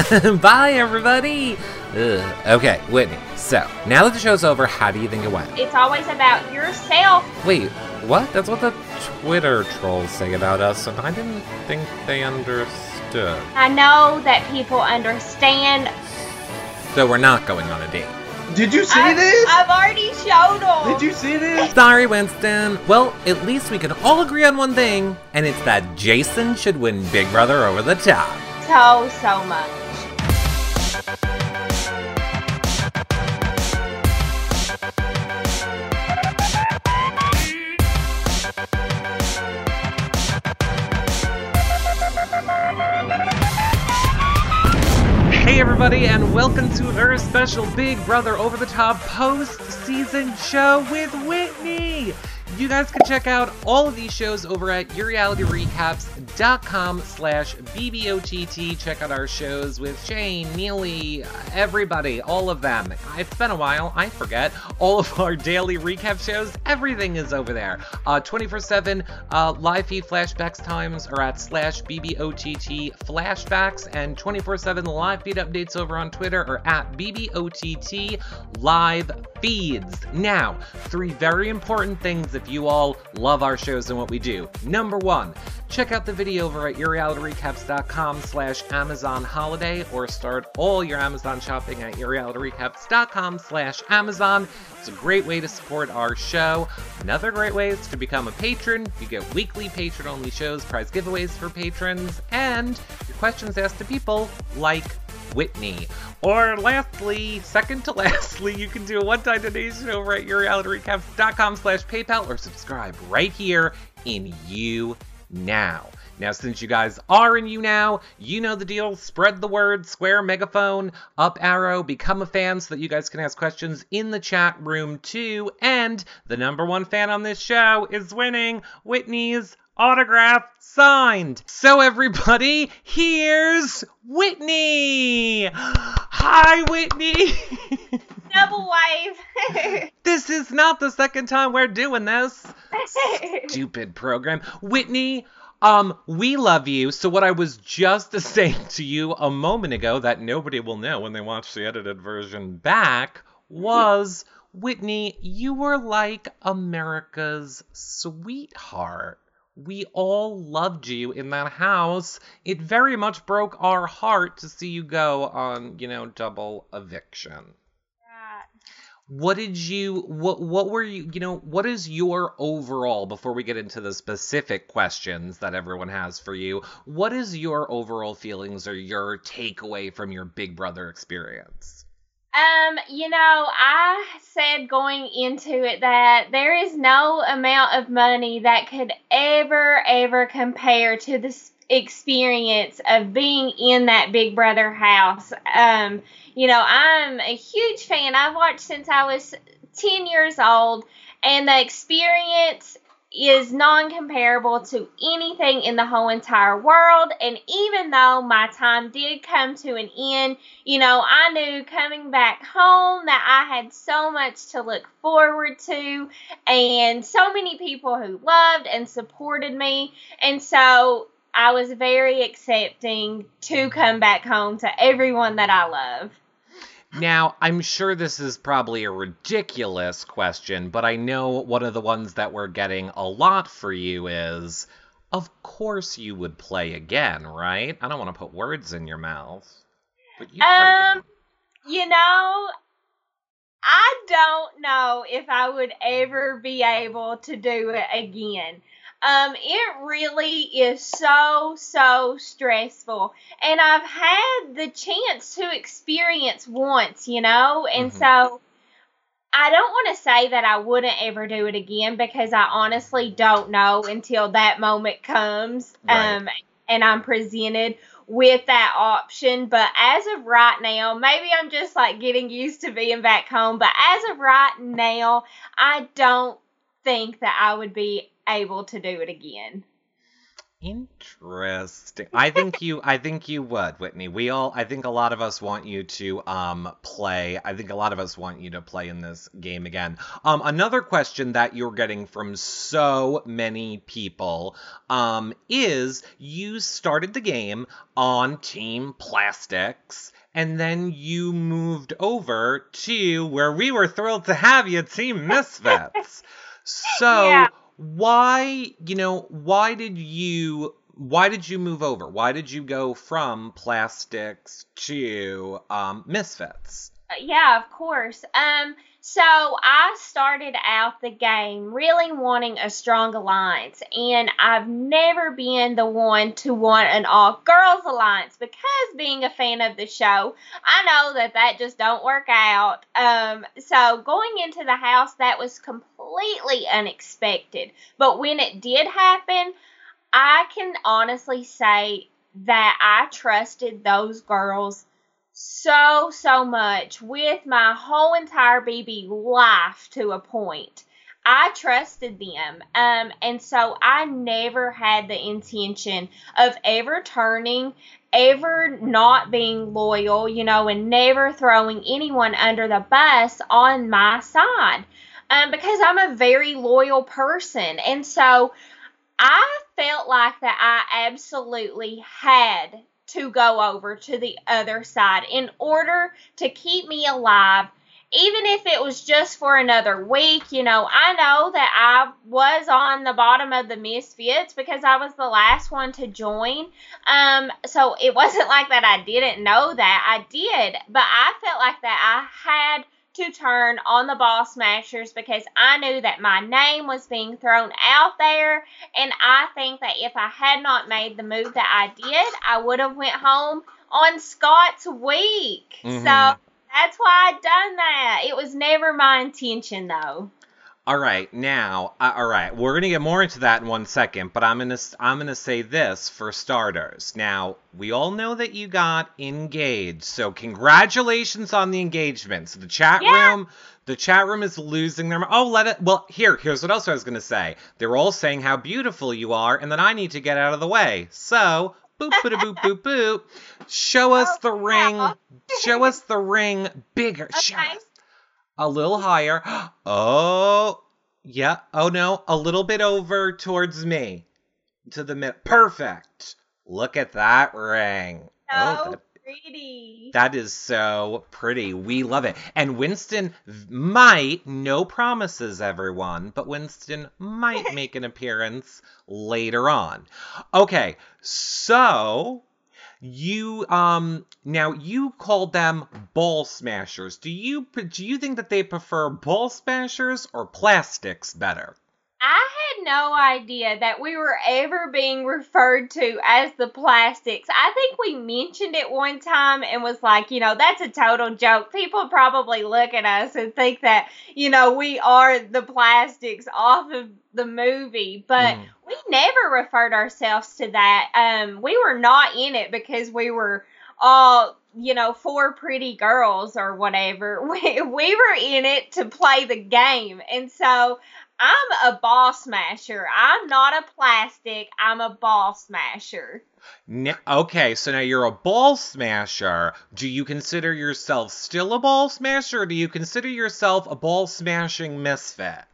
Bye, everybody. Ugh. Okay, Whitney. So now that the show's over, how do you think it went? It's always about yourself. Wait, what? That's what the Twitter trolls say about us, and I didn't think they understood. I know that people understand. So we're not going on a date. Did you see I, this? I've already showed them. Did you see this? Sorry, Winston. Well, at least we can all agree on one thing, and it's that Jason should win Big Brother over the top. So, so much. Hey, everybody, and welcome to our special Big Brother Over the Top post season show with Whitney. You guys can check out all of these shows over at yourrealityrecaps.com slash BBOTT. Check out our shows with Shane, Neeley, everybody, all of them. It's been a while, I forget. All of our daily recap shows, everything is over there. Uh, 24-7 uh, live feed flashbacks times are at slash BBOTT flashbacks, and 24-7 live feed updates over on Twitter are at BBOTT live feeds. Now, three very important things if you all love our shows and what we do. Number one, check out the video over at yourrealityrecaps.com slash Amazon holiday or start all your Amazon shopping at yourrealityrecaps.com slash Amazon. It's a great way to support our show. Another great way is to become a patron. You get weekly patron-only shows, prize giveaways for patrons, and your questions asked to people like Whitney. Or lastly, second to lastly, you can do a one-time donation over at yourrealityrecaps.com slash PayPal or subscribe right here in You Now. Now, since you guys are in YouNow, you know the deal. Spread the word, square megaphone, up arrow, become a fan so that you guys can ask questions in the chat room too. And the number one fan on this show is winning Whitney's autograph signed. So everybody, here's Whitney. Hi, Whitney. Double wave. this is not the second time we're doing this. Stupid program. Whitney, um, we love you. So what I was just saying to you a moment ago that nobody will know when they watch the edited version back was Whitney, you were like America's sweetheart. We all loved you in that house. It very much broke our heart to see you go on, you know, double eviction. Right. What did you what what were you, you know, what is your overall before we get into the specific questions that everyone has for you? What is your overall feelings or your takeaway from your Big Brother experience? Um, you know, I said going into it that there is no amount of money that could ever, ever compare to this experience of being in that Big Brother house. Um, you know, I'm a huge fan. I've watched since I was 10 years old, and the experience is non comparable to anything in the whole entire world. And even though my time did come to an end, you know, I knew coming back home that I had so much to look forward to and so many people who loved and supported me. And so I was very accepting to come back home to everyone that I love. Now, I'm sure this is probably a ridiculous question, but I know one of the ones that we're getting a lot for you is of course you would play again, right? I don't want to put words in your mouth. But you Um, you know, I don't know if I would ever be able to do it again. Um, it really is so, so stressful. And I've had the chance to experience once, you know, and Mhm. so I don't want to say that I wouldn't ever do it again because I honestly don't know until that moment comes. Right. Um, and I'm presented with that option. But as of right now, maybe I'm just like getting used to being back home. But as of right now, I don't think that I would be able to do it again. Interesting. I think you I think you would, Whitney. We all I think a lot of us want you to um play. I think a lot of us want you to play in this game again. Um another question that you're getting from so many people um is you started the game on Team Plastics and then you moved over to where we were thrilled to have you, Team Misfits. So Yeah. Why, you know, why did you why did you move over? Why did you go from plastics to um Misfits? Yeah, of course. Um, so I started out the game really wanting a strong alliance, and I've never been the one to want an all girls alliance because being a fan of the show, I know that that just don't work out. Um, so going into the house, that was completely unexpected. But when it did happen, I can honestly say that I trusted those girls so so much with my whole entire BB life to a point. I trusted them. Um and so I never had the intention of ever turning, ever not being loyal, you know, and never throwing anyone under the bus on my side. Um because I'm a very loyal person. And so I felt like that I absolutely had to go over to the other side in order to keep me alive. Even if it was just for another week, you know, I know that I was on the bottom of the misfits because I was the last one to join. Um, so it wasn't like that I didn't know that. I did, but I felt like that I had to turn on the ball smashers because I knew that my name was being thrown out there and I think that if I had not made the move that I did, I would have went home on Scott's week. Mhm. So that's why I done that. It was never my intention though. All right, now, uh, all right, we're gonna get more into that in one second, but I'm gonna I'm gonna say this for starters. Now, we all know that you got engaged, so congratulations on the engagement. So the chat Yeah. room, the chat room is losing their. Oh, let it. Well, here, here's what else I was gonna say. They're all saying how beautiful you are, and that I need to get out of the way. So. Boop, boop, boop, boop, boop. Show us Oh, the ring. Show us the ring bigger. Show us a little higher. Oh, yeah. Oh no, a little bit over towards me. To the mid. Perfect. Look at that ring. Oh, So that, pretty. that is so pretty. We love it. And Winston might, no promises, everyone, but Winston might make an appearance later on. Okay, so you um now you called them ball smashers. Do you do you think that they prefer ball smashers or plastics better? I had no idea that we were ever being referred to as the plastics. I think we mentioned it one time and was like, you know, that's a total joke. People probably look at us and think that, you know, we are the plastics off of the movie, but Mhm. we never referred ourselves to that. Um, we were not in it because we were all, you know, four pretty girls or whatever. We, we were in it to play the game. And so I'm a ball smasher. I'm not a plastic. I'm a ball smasher. N- okay, so now you're a ball smasher. Do you consider yourself still a ball smasher, or do you consider yourself a ball smashing misfit?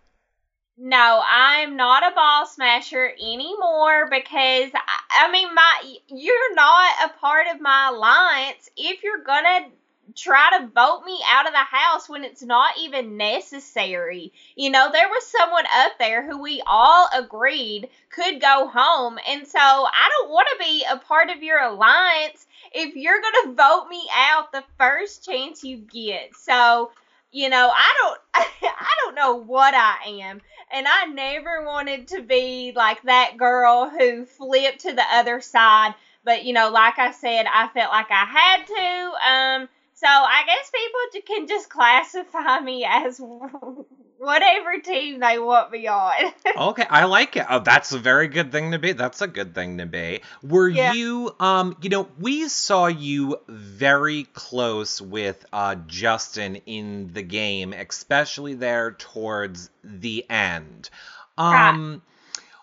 No, I'm not a ball smasher anymore because I, I mean my you're not a part of my alliance if you're gonna try to vote me out of the house when it's not even necessary. You know, there was someone up there who we all agreed could go home, and so I don't want to be a part of your alliance if you're gonna vote me out the first chance you get. So, you know, I don't I don't know what I am. And I never wanted to be like that girl who flipped to the other side. But, you know, like I said, I felt like I had to. Um, so I guess people can just classify me as whatever team they want me on. Okay, I like it. Oh, that's a very good thing to be. That's a good thing to be. Were Yeah. you um, you know, we saw you very close with uh Justin in the game, especially there towards the end. Um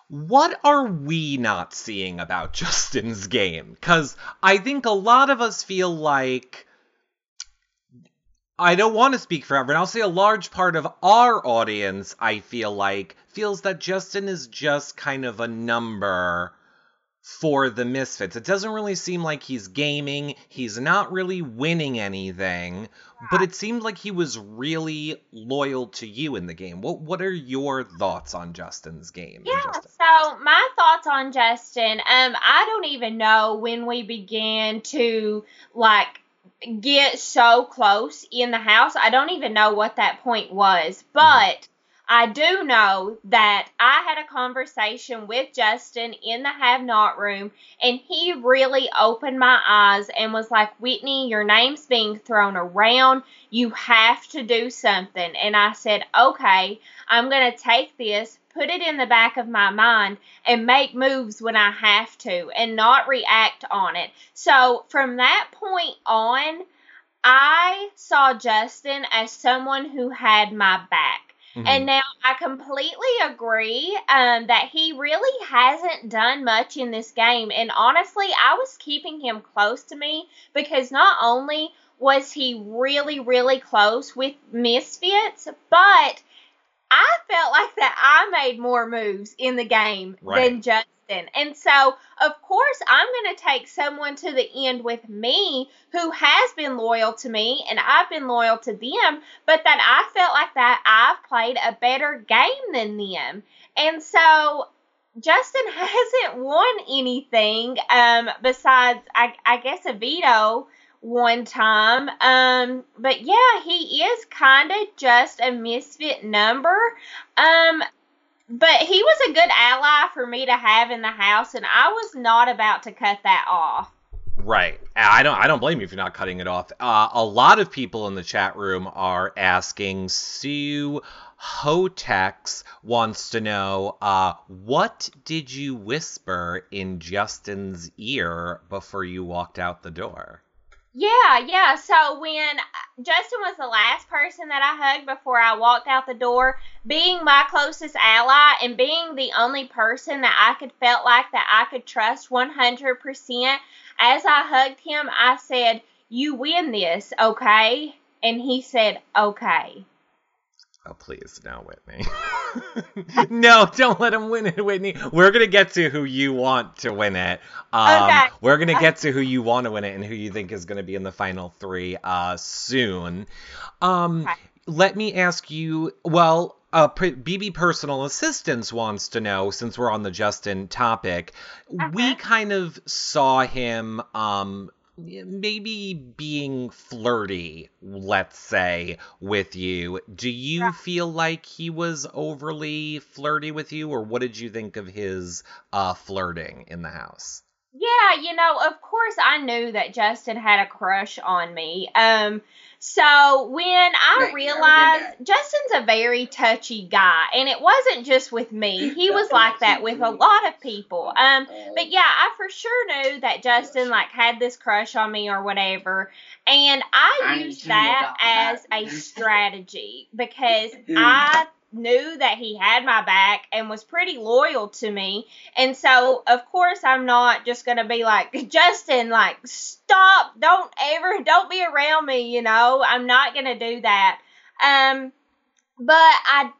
what are we not seeing about Justin's game? Because I think a lot of us feel like. I don't want to speak for everyone. I'll say a large part of our audience, I feel like, feels that Justin is just kind of a number for the Misfits. It doesn't really seem like he's gaming. He's not really winning anything, but it seemed like he was really loyal to you in the game. What What are your thoughts on Justin's game? Yeah. Justin? So my thoughts on Justin. Um, I don't even know when we began to like get so close in the house. I don't even know what that point was, but. I do know that I had a conversation with Justin in the have not room, and he really opened my eyes and was like, Whitney, your name's being thrown around. You have to do something. And I said, okay, I'm going to take this, put it in the back of my mind, and make moves when I have to and not react on it. So from that point on, I saw Justin as someone who had my back. Mhm. And now I completely agree um, that he really hasn't done much in this game. And honestly, I was keeping him close to me because not only was he really, really close with Misfits, but I felt like that I made more moves in the game Right. than Justin. And so, of course, I'm going to take someone to the end with me who has been loyal to me and I've been loyal to them, but that I felt like that I've played a better game than them. And so, Justin hasn't won anything um, besides, I, I guess, a veto one time. Um, but yeah, he is kind of just a misfit number. Um, but he was a good ally for me to have in the house, and I was not about to cut that off. Right. I don't I don't blame you for not cutting it off. Uh, a lot of people in the chat room are asking Sue Hotex wants to know uh, what did you whisper in Justin's ear before you walked out the door? Yeah, yeah. So when uh, Justin was the last person that I hugged before I walked out the door, being my closest ally and being the only person that I could felt like that I could trust 100%, as I hugged him, I said, "You win this, okay?" And he said, "Okay." Oh, please, no, Whitney. no, don't let him win it, Whitney. We're going to get to who you want to win it. Um, Okay. We're going to get to who you want to win it and who you think is going to be in the final three uh, soon. Um, Okay. Let me ask you, well, uh, BB Personal Assistance wants to know, since we're on the Justin topic, okay. we kind of saw him um, maybe being flirty, let's say, with you. Do you Right. feel like he was overly flirty with you, or what did you think of his uh, flirting in the house? Yeah, you know, of course I knew that Justin had a crush on me. Um so when I Thank realized Justin's a very touchy guy and it wasn't just with me. He was like that with a lot of people. Um but yeah, I for sure knew that Justin like had this crush on me or whatever. And I, I used that as a strategy because I knew that he had my back and was pretty loyal to me. And so, of course, I'm not just going to be like, Justin, like, stop. Don't ever, don't be around me, you know? I'm not going to do that. Um, but I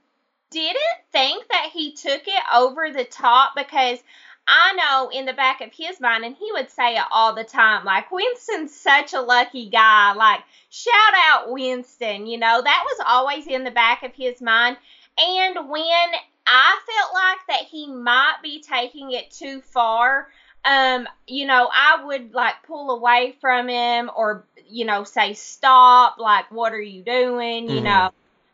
didn't think that he took it over the top because I know in the back of his mind, and he would say it all the time, like, Winston's such a lucky guy. Like, shout out Winston, you know, that was always in the back of his mind. And when I felt like that he might be taking it too far, um, you know, I would like pull away from him or, you know, say, stop, like, what are you doing, you Mhm. know.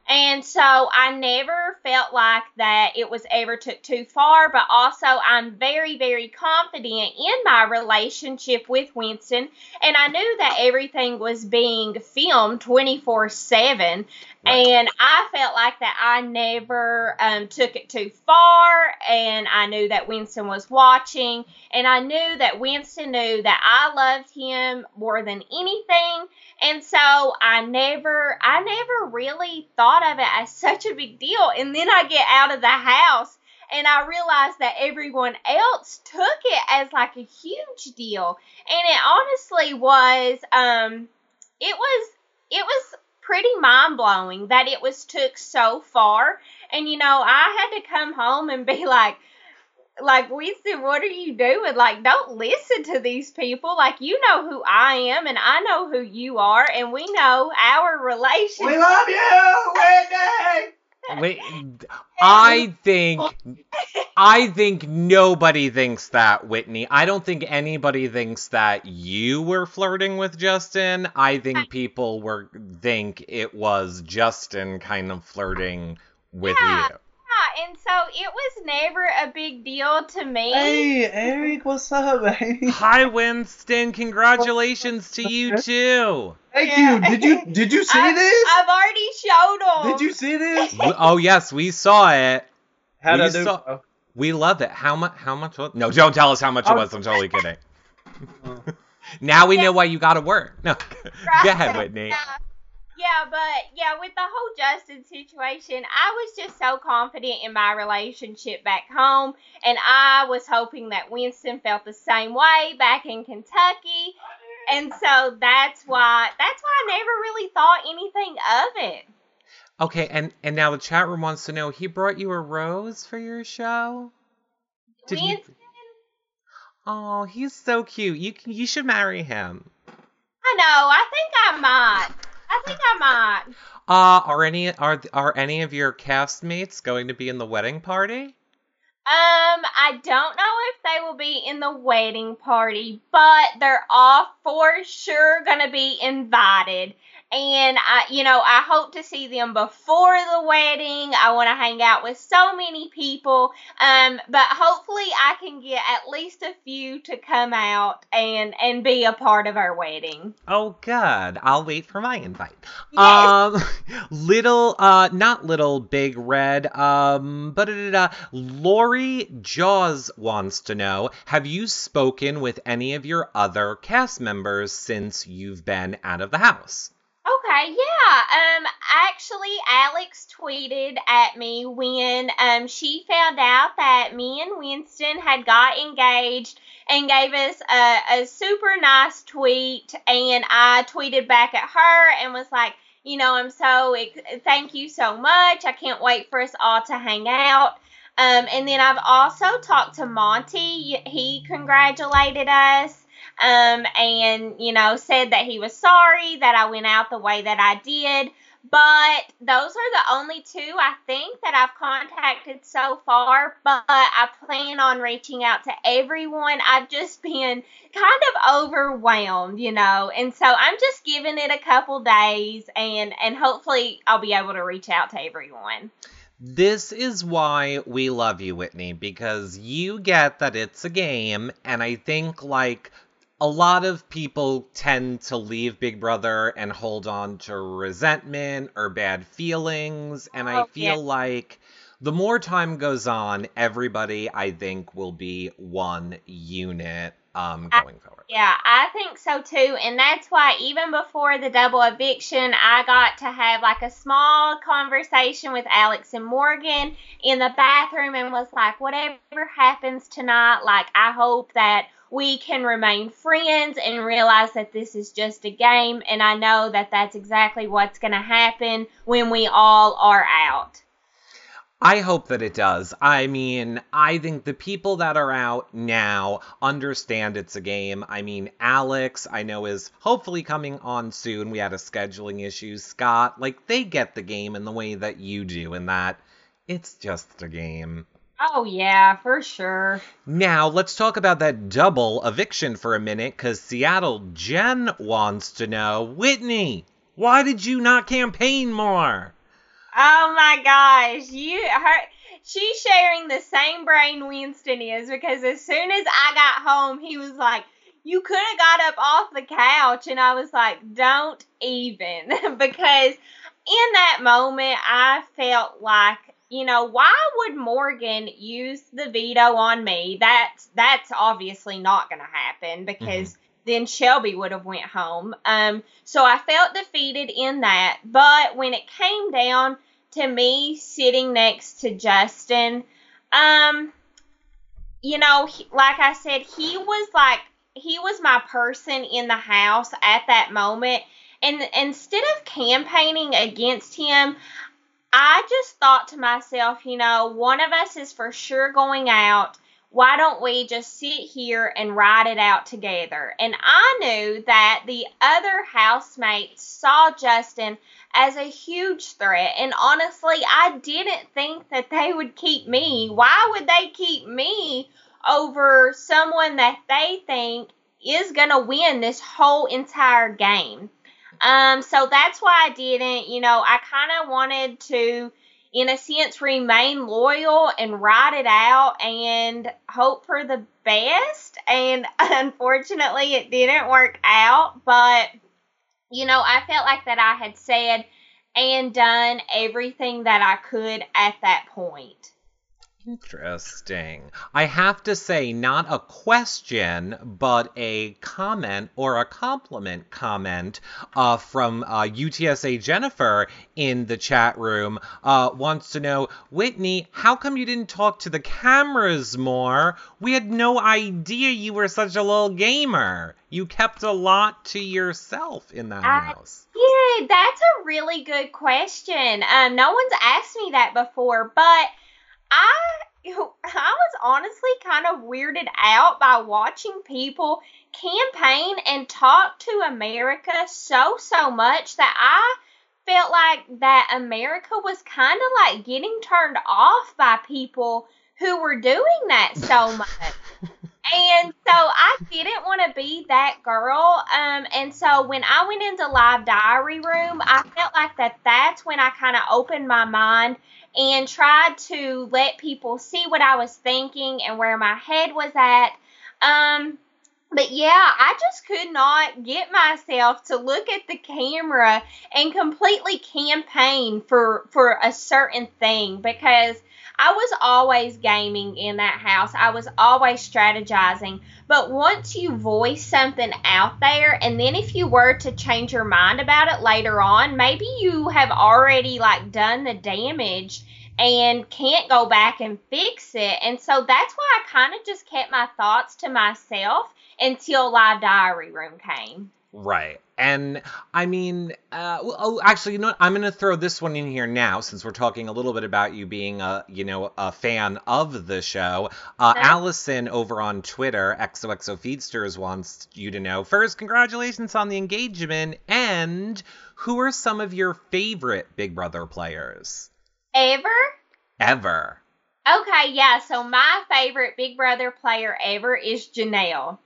And so I never felt like that it was ever took too far, but also I'm very, very confident in my relationship with Winston. And I knew that everything was being filmed 24 7. Right. And I felt like that I never um, took it too far. And I knew that Winston was watching. And I knew that Winston knew that I loved him more than anything. And so I never, I never really thought of it as such a big deal. And then I get out of the house and I realized that everyone else took it as like a huge deal. And it honestly was um it was it was pretty mind blowing that it was took so far. And you know, I had to come home and be like like we said, what are you doing? Like, don't listen to these people. Like, you know who I am, and I know who you are, and we know our relationship. We love you, Whitney. Wait, I think I think nobody thinks that, Whitney. I don't think anybody thinks that you were flirting with Justin. I think people were think it was Justin kind of flirting with Yeah. you. Yeah, and so it was never a big deal to me. Hey, Eric, what's up, baby? Hi, Winston. Congratulations to you too. Thank Yeah. you. Did you did you see I, this? I've already showed them. Did you see this? Oh yes, we saw it. How'd We do? saw- Oh. We love it. How much? How much was? No, don't tell us how much it Oh. was. I'm totally kidding. now we know why you got to work. No, go ahead, Whitney. Yeah. Yeah, but yeah, with the whole Justin situation, I was just so confident in my relationship back home, and I was hoping that Winston felt the same way back in Kentucky, and so that's why that's why I never really thought anything of it. Okay, and and now the chat room wants to know. He brought you a rose for your show. Did he? Oh, he's so cute. You you should marry him. I know, I think I might. I think I might. Uh, are any are are any of your castmates going to be in the wedding party? Um, I don't know if they will be in the wedding party, but they're all for sure gonna be invited. And I, you know, I hope to see them before the wedding. I want to hang out with so many people. Um, but hopefully I can get at least a few to come out and and be a part of our wedding. Oh, good. I'll wait for my invite. Yes. Um, little, uh, not little big red. Um, but Lori Jaws wants to know: Have you spoken with any of your other cast members since you've been out of the house? Okay, yeah. Um actually Alex tweeted at me when um she found out that me and Winston had got engaged and gave us a, a super nice tweet and I tweeted back at her and was like, you know, I'm so thank you so much. I can't wait for us all to hang out. Um, and then I've also talked to Monte. He congratulated us um, and you know said that he was sorry that I went out the way that I did. But those are the only two I think that I've contacted so far. But I plan on reaching out to everyone. I've just been kind of overwhelmed, you know, and so I'm just giving it a couple days, and and hopefully I'll be able to reach out to everyone. This is why we love you, Whitney, because you get that it's a game, and I think, like, a lot of people tend to leave Big Brother and hold on to resentment or bad feelings, and I Oh, yeah. feel like the more time goes on, everybody, I think, will be one unit um, I- going forward. Yeah, I think so too. And that's why even before the double eviction, I got to have like a small conversation with Alex and Morgan in the bathroom and was like, whatever happens tonight, like, I hope that we can remain friends and realize that this is just a game. And I know that that's exactly what's going to happen when we all are out. I hope that it does. I mean, I think the people that are out now understand it's a game. I mean, Alex, I know, is hopefully coming on soon. We had a scheduling issue. Scott, like, they get the game in the way that you do, in that it's just a game. Oh, yeah, for sure. Now, let's talk about that double eviction for a minute, because Seattle Jen wants to know Whitney, why did you not campaign more? Oh my gosh, you her she's sharing the same brain Winston is because as soon as I got home, he was like, "You could have got up off the couch," and I was like, "Don't even," because in that moment I felt like. You know, why would Morgan use the veto on me? That's that's obviously not going to happen because then Shelby would have went home. Um, so I felt defeated in that. But when it came down to me sitting next to Justin, Um, you know, he, like I said, he was like he was my person in the house at that moment. And instead of campaigning against him, I just thought to myself, you know, one of us is for sure going out. Why don't we just sit here and ride it out together? And I knew that the other housemates saw Justin as a huge threat. And honestly, I didn't think that they would keep me. Why would they keep me over someone that they think is going to win this whole entire game? Um, so that's why I didn't. You know, I kind of wanted to, in a sense, remain loyal and ride it out and hope for the best. And unfortunately, it didn't work out. But, you know, I felt like that I had said and done everything that I could at that point. Interesting. I have to say, not a question, but a comment or a compliment comment uh, from uh, UTSA Jennifer in the chat room uh, wants to know, Whitney, how come you didn't talk to the cameras more? We had no idea you were such a little gamer. You kept a lot to yourself in that I- house. Yeah, that's a really good question. Um, no one's asked me that before, but I I was honestly kind of weirded out by watching people campaign and talk to America so so much that I felt like that America was kind of like getting turned off by people who were doing that so much. And so I didn't want to be that girl. Um, and so when I went into live diary room, I felt like that that's when I kind of opened my mind and tried to let people see what I was thinking and where my head was at. Um, but yeah, I just could not get myself to look at the camera and completely campaign for for a certain thing because I was always gaming in that house. I was always strategizing. But once you voice something out there, and then if you were to change your mind about it later on, maybe you have already like done the damage and can't go back and fix it. And so that's why I kind of just kept my thoughts to myself until Live Diary Room came. Right. And I mean, uh, well, oh, actually, you know what? I'm going to throw this one in here now since we're talking a little bit about you being a, you know, a fan of the show. Uh, Okay. Allison over on Twitter, XOXO Feedsters, wants you to know first, congratulations on the engagement, and who are some of your favorite Big Brother players Ever? ever? Okay, yeah. So my favorite Big Brother player ever is Janelle.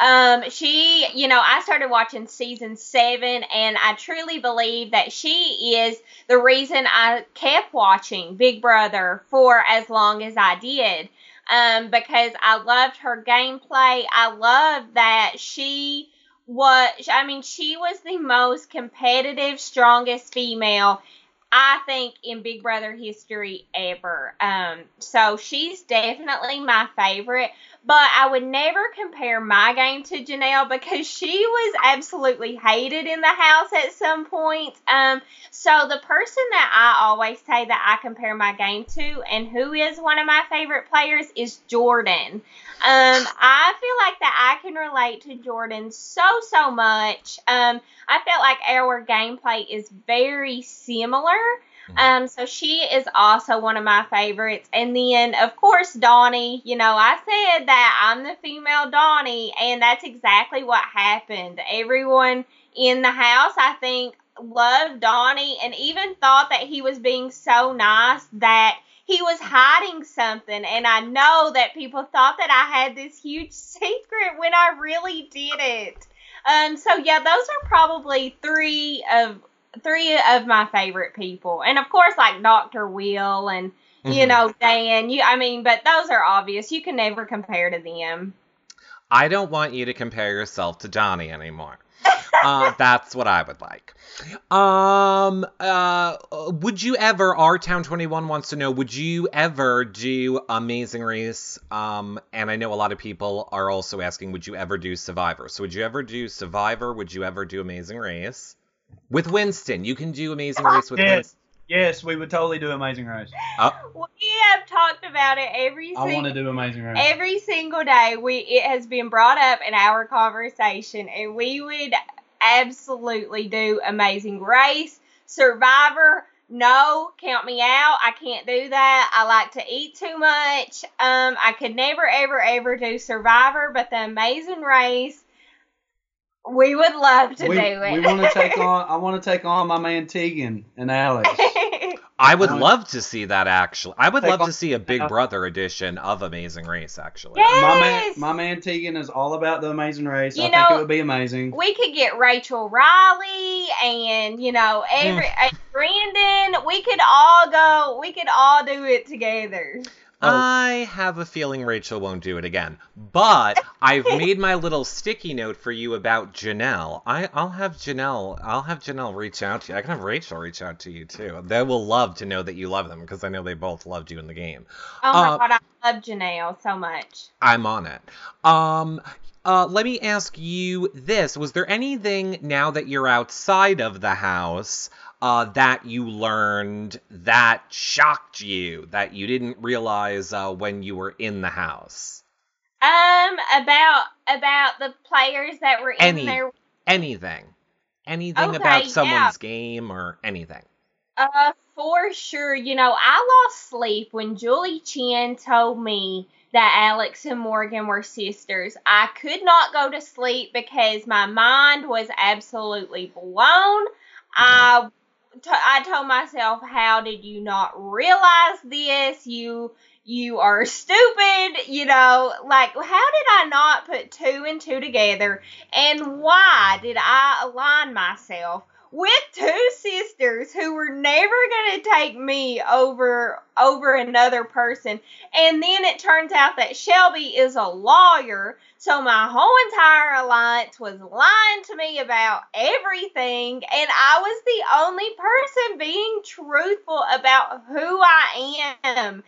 Um, she, you know, I started watching season seven, and I truly believe that she is the reason I kept watching Big Brother for as long as I did. Um, because I loved her gameplay. I loved that she was, I mean, she was the most competitive, strongest female I think in Big Brother history ever. Um, so she's definitely my favorite, but I would never compare my game to Janelle because she was absolutely hated in the house at some point. Um, so the person that I always say that I compare my game to and who is one of my favorite players is Jordan. Um, I feel like that I can relate to Jordan so so much. Um, I felt like our gameplay is very similar. Um, so she is also one of my favorites. And then, of course, Donnie. You know, I said that I'm the female Donnie, and that's exactly what happened. Everyone in the house, I think, loved Donnie and even thought that he was being so nice that he was hiding something. And I know that people thought that I had this huge secret when I really didn't. Um, so yeah, those are probably three of three of my favorite people, and of course, like Doctor Will and you Mhm. know Dan. You, I mean, but those are obvious. You can never compare to them. I don't want you to compare yourself to Johnny anymore. uh, that's what I would like. Um, uh, would you ever? Our Town Twenty One wants to know. Would you ever do Amazing Race? Um, and I know a lot of people are also asking. Would you ever do Survivor? So would you ever do Survivor? Would you ever do Amazing Race with Winston? You can do Amazing Race with Yes. Winston. Yes, we would totally do Amazing Race. We have talked about it every I want single to do Amazing Race. every single day. We it has been brought up in our conversation, and we would absolutely do Amazing Race, Survivor. No, count me out. I can't do that. I like to eat too much. Um, I could never, ever, ever do Survivor, but the Amazing Race, we would love to we, do it. we want to take on. I want to take on my man Tegan and Alex. I would I love to see that actually. I would love on- to see a Big Brother edition of Amazing Race actually. Yeah. My man, Yes. my man Tegan is all about the Amazing Race. You I think it would be amazing. we could get Rachel Reilly and you know every Hmm. uh, Brandon. We could all go. We could all do it together. Oh. I have a feeling Rachel won't do it again. But I've made my little sticky note for you about Janelle. I, I'll have Janelle. I'll have Janelle reach out to you. I can have Rachel reach out to you too. They will love to know that you love them because I know they both loved you in the game. Oh my Uh, god, I love Janelle so much. I'm on it. Um, uh, let me ask you this: Was there anything now that you're outside of the house uh, that you learned that shocked you that you didn't realize uh, when you were in the house? Um, about about the players that were in Any- there. Anything? Anything Okay, about yeah. someone's game or anything? Uh, for sure. You know, I lost sleep when Julie Chen told me that Alex and Morgan were sisters. I could not go to sleep because my mind was absolutely blown. I, t- I told myself, how did you not realize this? You you are stupid, you know, like how did I not put two and two together and why did I align myself with two sisters who were never going to take me over over another person and then it turns out that Shelby is a lawyer so my whole entire alliance was lying to me about everything and I was the only person being truthful about who I am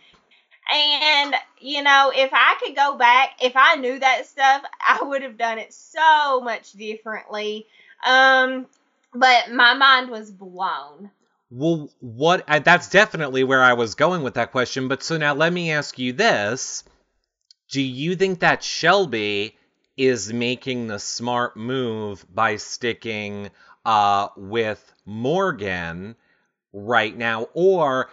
and you know, if I could go back, if I knew that stuff, I would have done it so much differently. Um, but my mind was blown. Well, what? Uh, that's definitely where I was going with that question. But so now let me ask you this: Do you think that Shelby is making the smart move by sticking uh, with Morgan right now, or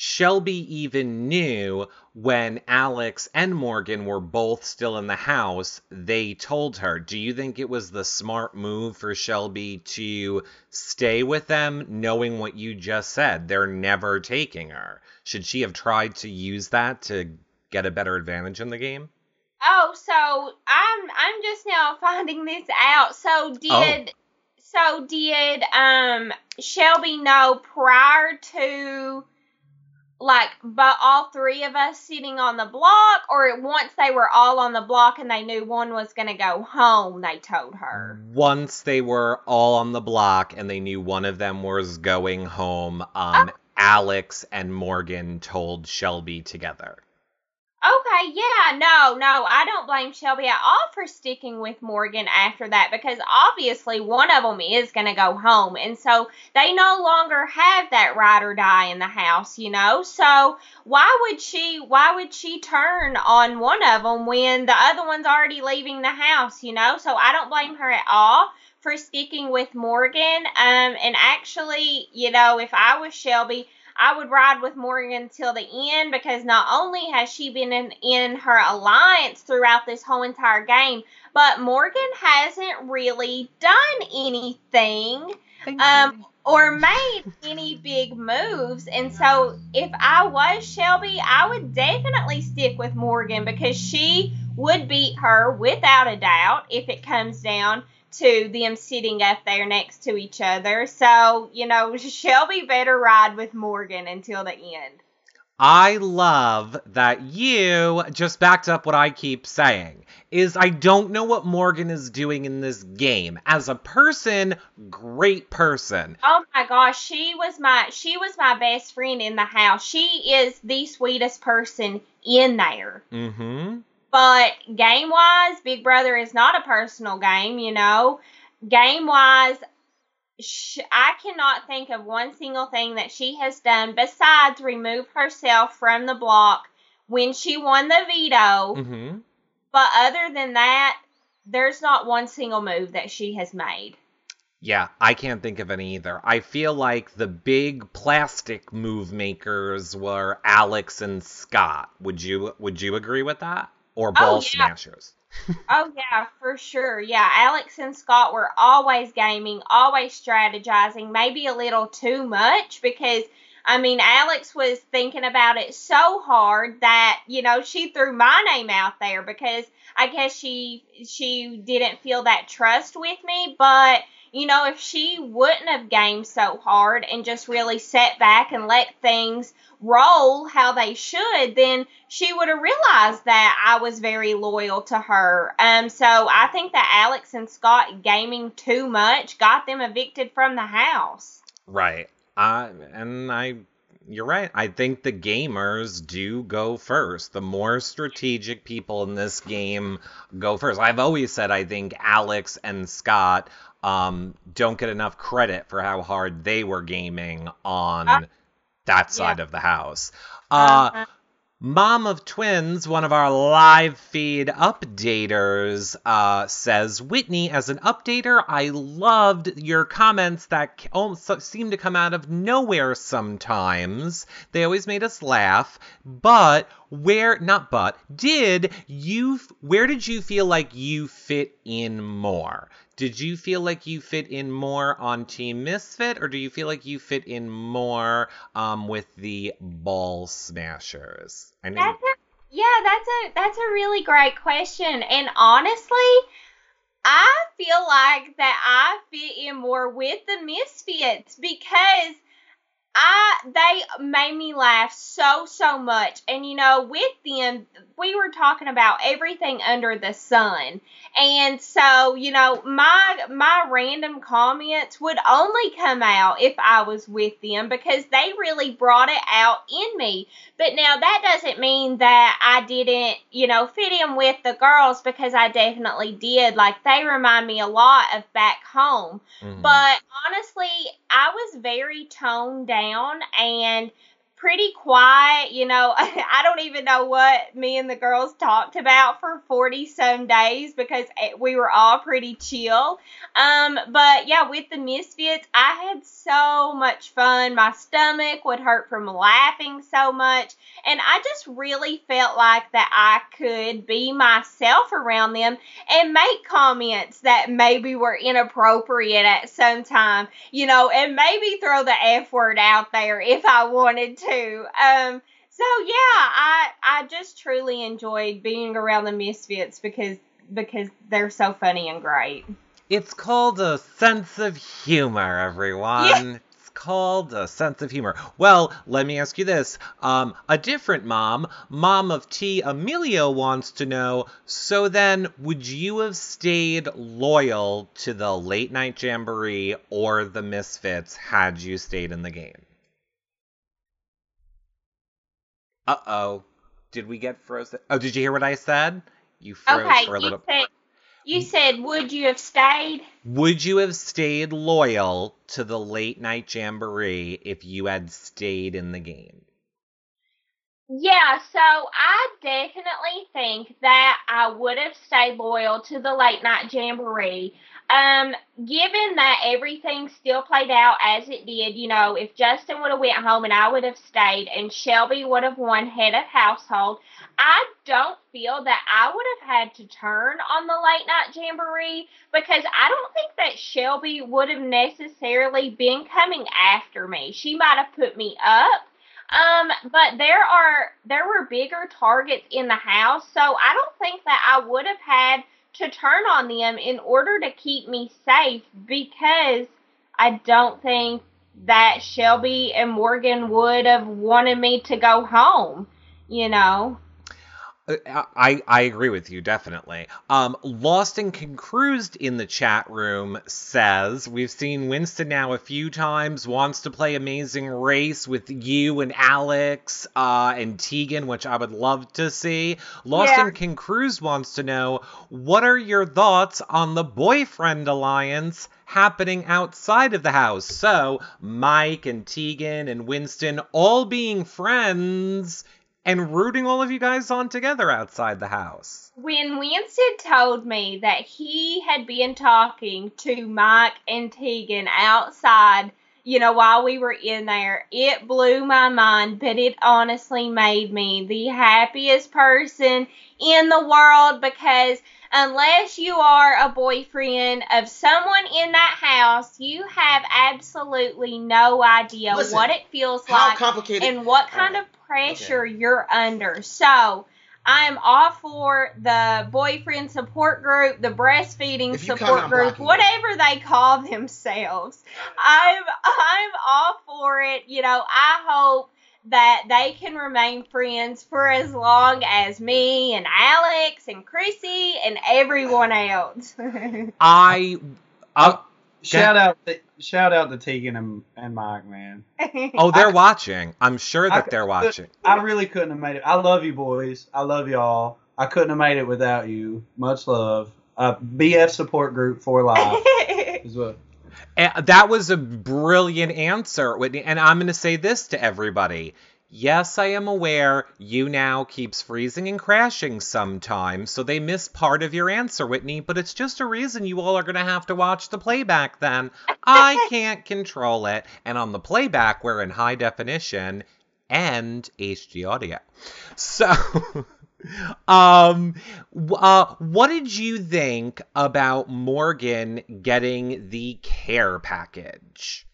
Shelby even knew when Alex and Morgan were both still in the house, they told her. Do you think it was the smart move for Shelby to stay with them, knowing what you just said? They're never taking her. Should she have tried to use that to get a better advantage in the game? Oh, so I'm I'm just now finding this out. So did so did um Shelby know prior to like but all three of us sitting on the block or once they were all on the block and they knew one was going to go home they told her Once they were all on the block and they knew one of them was going home, um, Alex and Morgan told Shelby together. Okay, yeah, no, no, I don't blame Shelby at all for sticking with Morgan after that because obviously one of them is going to go home. And so they no longer have that ride or die in the house, you know? So why would she, why would she turn on one of them when the other one's already leaving the house, you know? So I don't blame her at all for sticking with Morgan. Um, and actually, you know, if I was Shelby, I would ride with Morgan till the end because not only has she been in, in her alliance throughout this whole entire game, but Morgan hasn't really done anything um, or made any big moves. And so if I was Shelby, I would definitely stick with Morgan because she would beat her without a doubt if it comes down to them sitting up there next to each other. So, you know, Shelby better ride with Morgan until the end. I love that you just backed up what I keep saying. Is I don't know what Morgan is doing in this game. As a person, great person. Oh my gosh, she was my she was my best friend in the house. She is the sweetest person in there. Mm-hmm. But game wise, Big Brother is not a personal game, you know. Game wise, sh- I cannot think of one single thing that she has done besides remove herself from the block when she won the veto. hmm But other than that, there's not one single move that she has made. Yeah, I can't think of any either. I feel like the big plastic move makers were Alex and Scott. Would you would you agree with that? Or oh, ball Oh, yeah. smashers? Oh yeah, for sure. Yeah, Alex and Scott were always gaming, always strategizing, maybe a little too much because I mean, Alex was thinking about it so hard that, you know, she threw my name out there because I guess she she didn't feel that trust with me, but you know, if she wouldn't have gamed so hard and just really sat back and let things roll how they should, then she would have realized that I was very loyal to her. Um, so I think that Alex and Scott gaming too much got them evicted from the house. Right. Uh, and I, you're right. I think the gamers do go first. The more strategic people in this game go first. I've always said I think Alex and Scott um, don't get enough credit for how hard they were gaming on Uh, that side of the house. Uh, Uh-huh. Mom of Twins, one of our live feed updaters, uh, says, Whitney, as an updater, I loved your comments that seem to come out of nowhere sometimes. They always made us laugh. But where, not but, did you, where did you feel like you fit in more? Did you feel like you fit in more on Team Misfit, or do you feel like you fit in more um, with the Ball Smashers? I. That's a yeah, that's a that's a really great question. And honestly, I feel like that I fit in more with the misfits because I they made me laugh so so much. And you know, with them we were talking about everything under the sun. And so, you know, my my random comments would only come out if I was with them because they really brought it out in me. But now that doesn't mean that I didn't, you know, fit in with the girls because I definitely did. Like they remind me a lot of back home. Mhm. But honestly, I was very toned down and pretty quiet. You know, I don't even know what me and the girls talked about for 40 some days because we were all pretty chill. Um, but yeah, with the Misfits, I had so much fun. My stomach would hurt from laughing so much. And I just really felt like that I could be myself around them and make comments that maybe were inappropriate at some time, you know, and maybe throw the F word out there if I wanted to. Um, so yeah, I I just truly enjoyed being around the Misfits because because they're so funny and great. It's called a sense of humor, everyone. It's called a sense of humor. Well, let me ask you this. Um, a different mom, mom of T. Emilio, wants to know so then, would you have stayed loyal to the late night jamboree or the Misfits had you stayed in the game? Uh oh. Did we get frozen? Oh, did you hear what I said? You froze Okay, for a you little. said you said would you have stayed? Would you have stayed loyal to the late night jamboree if you had stayed in the game? Yeah, so I definitely think that I would have stayed loyal to the late night jamboree. Um, given that everything still played out as it did, you know, if Justin would have went home and I would have stayed and Shelby would have won head of household, I don't feel that I would have had to turn on the late night jamboree because I don't think that Shelby would have necessarily been coming after me. She might have put me up. Um, but there are there were bigger targets in the house, so I don't think that I would have had to turn on them in order to keep me safe because I don't think that Shelby and Morgan would have wanted me to go home, you know. Uh, I, I agree with you definitely. Um, Lost and Concruised in the chat room says we've seen Winston now a few times. Wants to play Amazing Race with you and Alex uh, and Tegan, which I would love to see. Lost Yeah. and Concruised wants to know what are your thoughts on the boyfriend alliance happening outside of the house? So Mike and Tegan and Winston all being friends and rooting all of you guys on together outside the house. When Winston told me that he had been talking to Mike and Tegan outside, you know, while we were in there, it blew my mind, but it honestly made me the happiest person in the world because unless you are a boyfriend of someone in that house, you have absolutely no idea Listen, what it feels How like complicated? and what kind Alright. of pressure you're under. So I'm all for the boyfriend support group, the breastfeeding If you come, support group, whatever they call themselves. I'm I'm all for it. You know, I hope that they can remain friends for as long as me and Alex and Kryssie and everyone else. I. Uh, Shout out, to, shout out to Tegan and, and Mike, man. oh, they're watching. I'm sure that I- they're watching. I really couldn't have made it. I love you, boys. I love y'all. I couldn't have made it without you. Much love. Uh, BF support group for life is what. That was a brilliant answer, Whitney. And I'm going to say this to everybody. Yes, I am aware YouNow keeps freezing and crashing sometimes, so they miss part of your answer, Whitney, but it's just a reason you all are going to have to watch the playback then. I can't control it. And on the playback, we're in high definition and HD audio. So, um, uh, what did you think about Morgan getting the care package?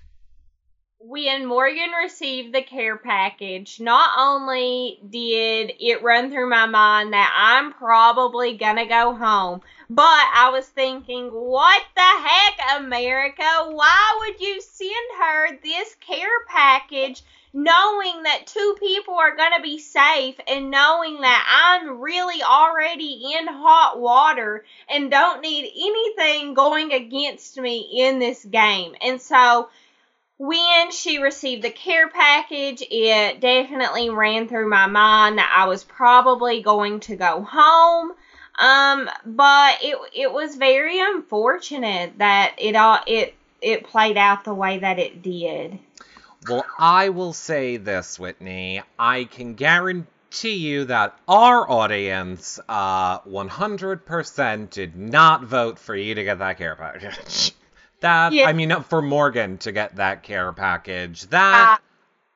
when Morgan received the care package, not only did it run through my mind that I'm probably gonna go home, but I was thinking, what the heck, America? Why would you send her this care package knowing that two people are gonna be safe and knowing that I'm really already in hot water and don't need anything going against me in this game? And so, when she received the care package, it definitely ran through my mind that I was probably going to go home. Um, but it it was very unfortunate that it all it it played out the way that it did. Well, I will say this, Whitney. I can guarantee you that our audience, uh, 100% did not vote for you to get that care package. That, Yeah. I mean, for Morgan to get that care package. That, Uh,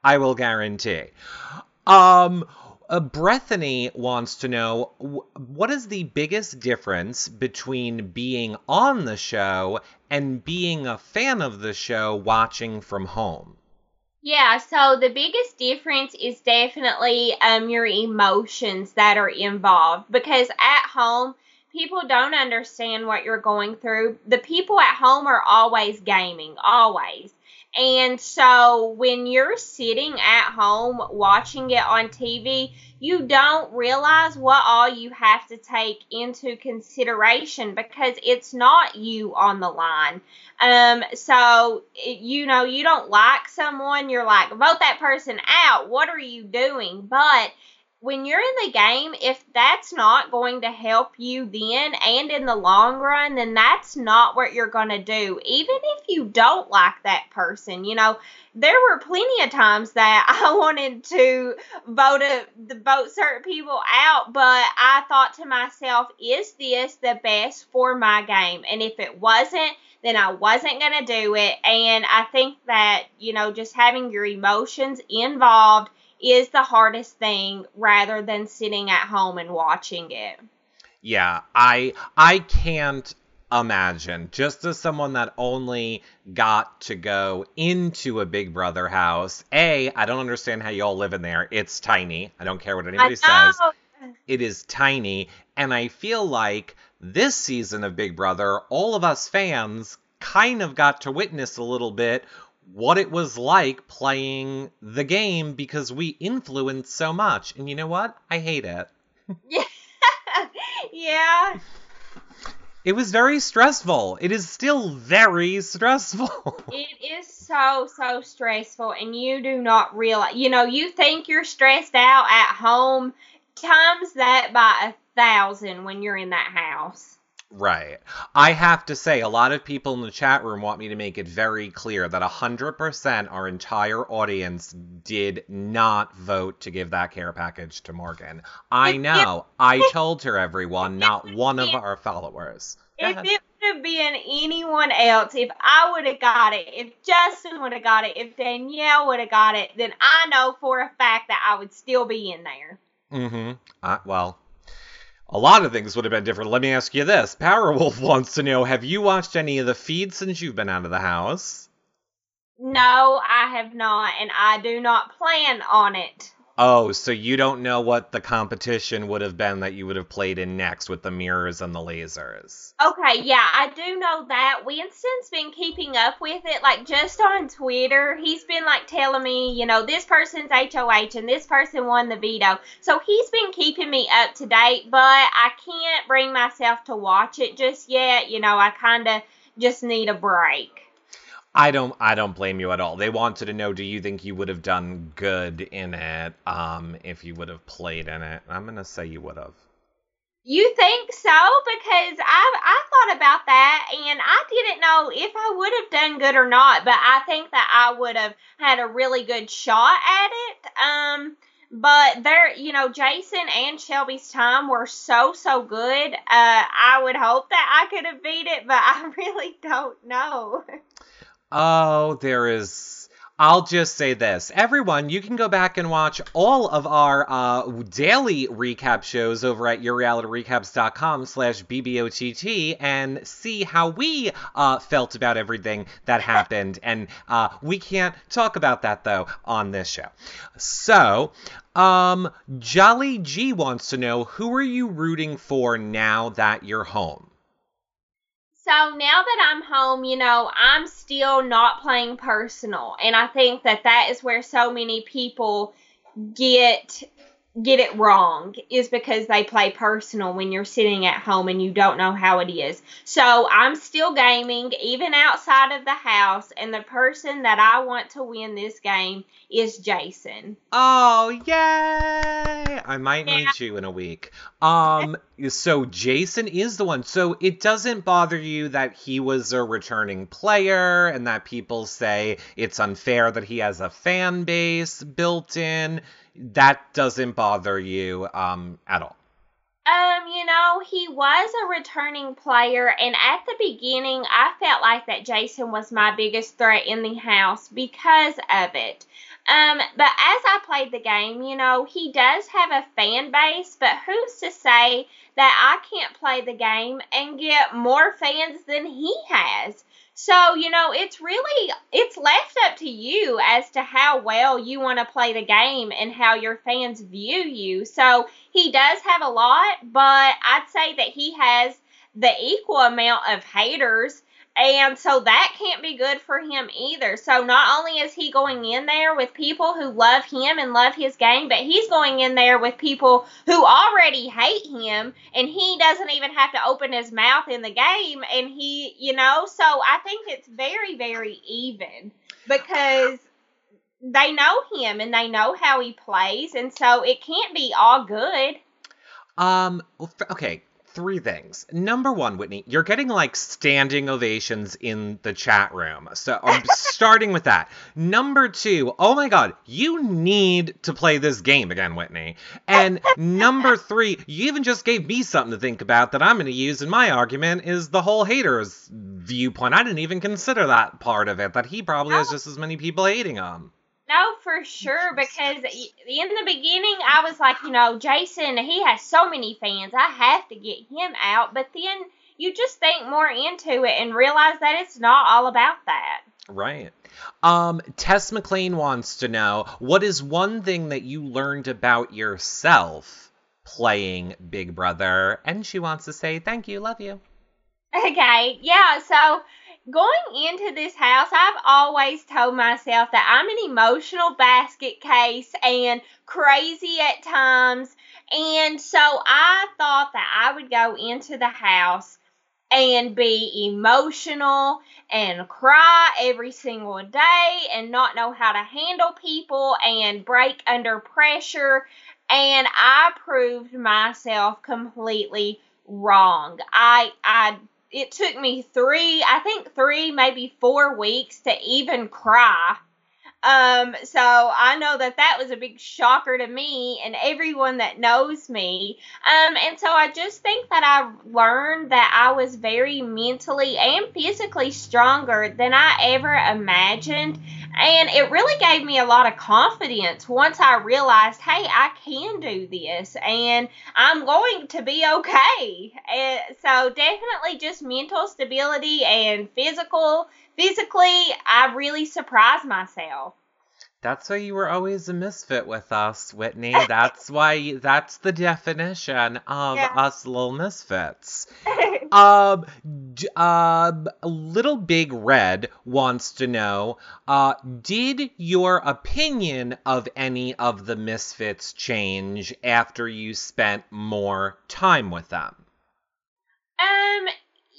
I will guarantee. Um, uh, Brethany wants to know wh- what is the biggest difference between being on the show and being a fan of the show watching from home? Yeah, so the biggest difference is definitely um your emotions that are involved because at home people don't understand what you're going through. The people at home are always gaming, always. And so when you're sitting at home watching it on TV, you don't realize what all you have to take into consideration because it's not you on the line. Um, so you know, you don't like someone, you're like, vote that person out. What are you doing? But when you're in the game, if that's not going to help you then and in the long run, then that's not what you're going to do. Even if you don't like that person, you know, there were plenty of times that I wanted to vote a, vote certain people out, but I thought to myself, is this the best for my game? And if it wasn't, then I wasn't going to do it. And I think that, you know, just having your emotions involved is the hardest thing rather than sitting at home and watching it. Yeah, I I can't imagine just as someone that only got to go into a Big Brother house. A, I don't understand how y'all live in there. It's tiny. I don't care what anybody says. It is tiny, and I feel like this season of Big Brother, all of us fans kind of got to witness a little bit what it was like playing the game because we influenced so much. And you know what? I hate it. yeah. yeah. It was very stressful. It is still very stressful. It is so, so stressful, and you do not realize. You know, you think you're stressed out at home, times that by a thousand when you're in that house. Right. I have to say, a lot of people in the chat room want me to make it very clear that 100% our entire audience did not vote to give that care package to Morgan. I know. I told her, everyone, not one of our followers. If it would have been anyone else, if I would have got it, if Justin would have got it, if Danielle would have got it, then I know for a fact that I would still be in there. Mm-hmm. Uh, well, a lot of things would have been different. Let me ask you this. Powerwolf wants to know, have you watched any of the feeds since you've been out of the house? No, I have not, and I do not plan on it. Oh, so you don't know what the competition would have been that you would have played in next with the mirrors and the lasers. Okay, yeah, I do know that. Winston's been keeping up with it, like just on Twitter. He's been like telling me, you know, this person's HOH and this person won the veto. So he's been keeping me up to date, but I can't bring myself to watch it just yet. You know, I kind of just need a break. I don't I don't blame you at all. They wanted to know do you think you would have done good in it um if you would have played in it? I'm going to say you would have. You think so? Because I I thought about that and I didn't know if I would have done good or not, but I think that I would have had a really good shot at it. Um but there, you know, Jason and Shelby's time were so so good. Uh I would hope that I could have beat it, but I really don't know. Oh, there is. I'll just say this. Everyone, you can go back and watch all of our uh, daily recap shows over at yourrealityrecaps.com slash BBOTT and see how we uh, felt about everything that happened. And uh, we can't talk about that, though, on this show. So, um, Jolly G wants to know, who are you rooting for now that you're home? So now that I'm home, you know, I'm still not playing personal, and I think that that is where so many people get get it wrong is because they play personal when you're sitting at home and you don't know how it is. So I'm still gaming even outside of the house and the person that I want to win this game is Jason. Oh, yay! I might Yeah. need you in a week. Um, so Jason is the one. So it doesn't bother you that he was a returning player and that people say it's unfair that he has a fan base built in. That doesn't bother you um at all. Um, you know, he was a returning player, and at the beginning, I felt like that Jason was my biggest threat in the house because of it. Um, but as I played the game, you know, he does have a fan base, but who's to say that I can't play the game and get more fans than he has? So, you know, it's really it's left up to you as to how well you want to play the game and how your fans view you. So, he does have a lot, but I'd say that he has the equal amount of haters. And so that can't be good for him either. So not only is he going in there with people who love him and love his game, but he's going in there with people who already hate him and he doesn't even have to open his mouth in the game and he, you know, so I think it's very very even because they know him and they know how he plays and so it can't be all good. Um, okay, three things. Number one, Whitney, you're getting like standing ovations in the chat room. So I'm um, starting with that. Number two, oh my god, you need to play this game again, Whitney. And number three, you even just gave me something to think about that I'm going to use in my argument is the whole haters viewpoint. I didn't even consider that part of it, that he probably has just as many people hating him. No, for sure. Because in the beginning, I was like, you know, Jason, he has so many fans. I have to get him out. But then you just think more into it and realize that it's not all about that. Right. Um, Tess McLean wants to know what is one thing that you learned about yourself playing Big Brother? And she wants to say thank you, love you. Okay, yeah. So going into this house, I've always told myself that I'm an emotional basket case and crazy at times. And so I thought that I would go into the house and be emotional and cry every single day and not know how to handle people and break under pressure. And I proved myself completely wrong. I I it took me three, I think three, maybe four weeks to even cry. Um, so I know that that was a big shocker to me and everyone that knows me. Um, and so I just think that I learned that I was very mentally and physically stronger than I ever imagined. And it really gave me a lot of confidence once I realized, hey, I can do this and I'm going to be okay. And so definitely just mental stability and physical physically I really surprised myself. That's why you were always a misfit with us, Whitney. That's why that's the definition of Yeah. us little misfits. Um, d- um, Little Big Red wants to know, uh, did your opinion of any of the misfits change after you spent more time with them? Um,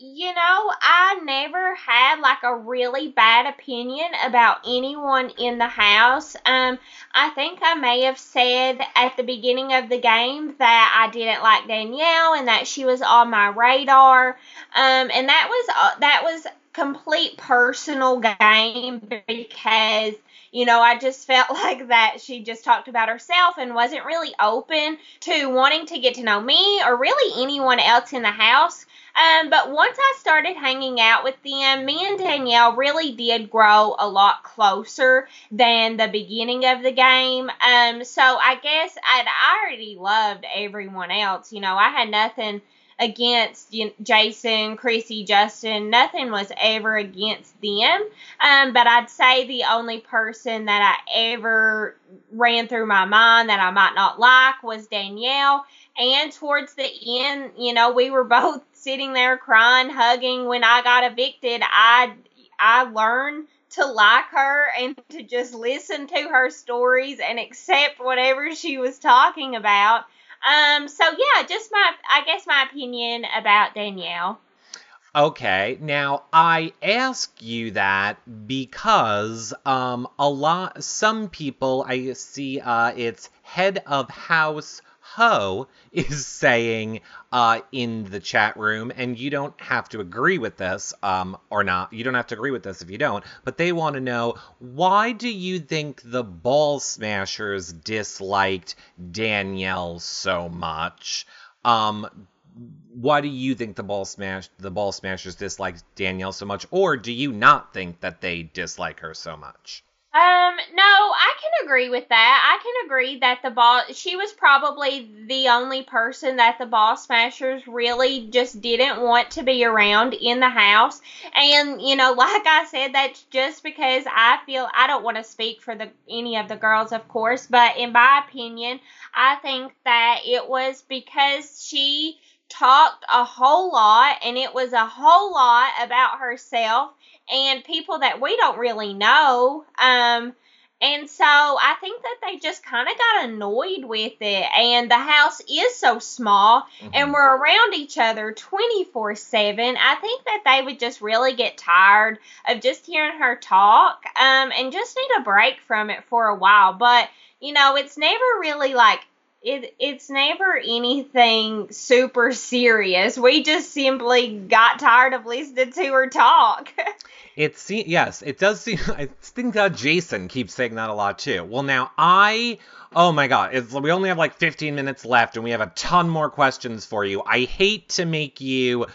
you know, I never had like a really bad opinion about anyone in the house. Um, I think I may have said at the beginning of the game that I didn't like Danielle and that she was on my radar. Um, and that was uh, that was complete personal game because you know, I just felt like that she just talked about herself and wasn't really open to wanting to get to know me or really anyone else in the house. Um, but once I started hanging out with them, me and Danielle really did grow a lot closer than the beginning of the game. Um, so I guess I'd already loved everyone else. You know, I had nothing against Jason, Kryssie, Justin. Nothing was ever against them. Um, but I'd say the only person that I ever ran through my mind that I might not like was Danielle. And towards the end, you know, we were both sitting there crying, hugging. When I got evicted, I I learned to like her and to just listen to her stories and accept whatever she was talking about. Um, so yeah, just my I guess my opinion about Danielle. Okay, now I ask you that because um a lot some people I see uh it's head of house ho is saying uh in the chat room and you don't have to agree with this um or not you don't have to agree with this if you don't but they want to know why do you think the ball smashers disliked Danielle so much um why do you think the ball smash the ball smashers dislike Danielle so much, or do you not think that they dislike her so much? Um, agree with that. I can agree that the ball she was probably the only person that the ball smashers really just didn't want to be around in the house. And, you know, like I said, that's just because I feel I don't want to speak for the any of the girls, of course, but in my opinion, I think that it was because she talked a whole lot and it was a whole lot about herself and people that we don't really know. Um, and so I think that they just kind of got annoyed with it. And the house is so small and Mhm. we're around each other 24 7. I think that they would just really get tired of just hearing her talk um, and just need a break from it for a while. But, you know, it's never really like, it, it's never anything super serious. We just simply got tired of listening to her talk. It se- yes, it does seem. I think uh, Jason keeps saying that a lot too. Well, now I. Oh my God! It's, we only have like 15 minutes left, and we have a ton more questions for you. I hate to make you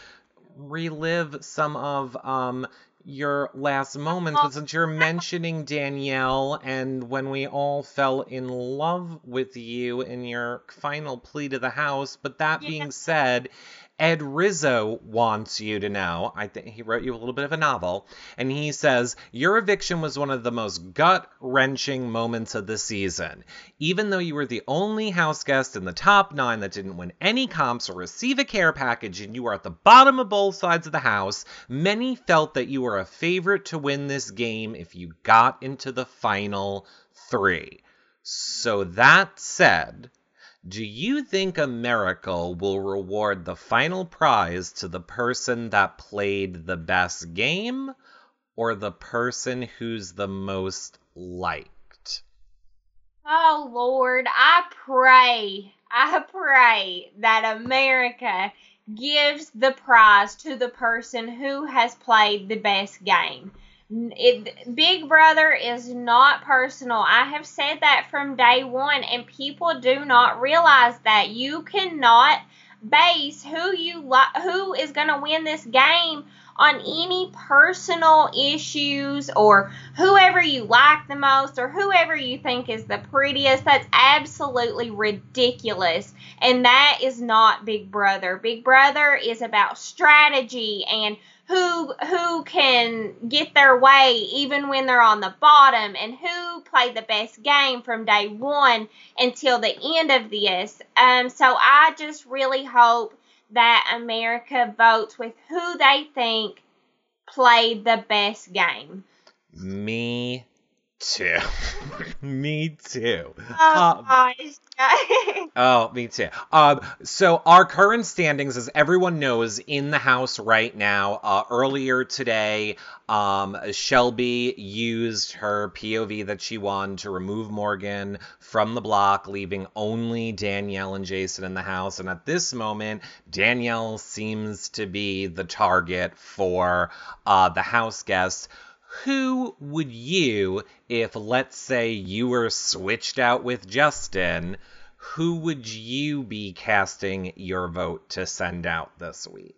relive some of um your last moments, but since you're mentioning Danielle and when we all fell in love with you in your final plea to the house, but that Yeah. being said, Ed Rizzo wants you to know. I think he wrote you a little bit of a novel, and he says your eviction was one of the most gut wrenching moments of the season. Even though you were the only house guest in the top nine that didn't win any comps or receive a care package, and you were at the bottom of both sides of the house, many felt that you were a favorite to win this game if you got into the final three. So that said, do you think America will reward the final prize to the person that played the best game or the person who's the most liked? Oh Lord, I pray, I pray that America gives the prize to the person who has played the best game. It, Big Brother is not personal. I have said that from day one, and people do not realize that you cannot base who you li- who is going to win this game on any personal issues or whoever you like the most or whoever you think is the prettiest. That's absolutely ridiculous. And that is not Big Brother. Big Brother is about strategy and who who can get their way even when they're on the bottom and who played the best game from day one until the end of this. Um, so I just really hope that America votes with who they think played the best game. Me too. me too. Oh, Um, gosh. Oh, me too. Um, so our current standings, as everyone knows, in the house right now. Uh, earlier today, um, Shelby used her POV that she won to remove Morgan from the block, leaving only Danielle and Jason in the house. And at this moment, Danielle seems to be the target for uh, the house guests. Who would you, if let's say you were switched out with Justin, who would you be casting your vote to send out this week?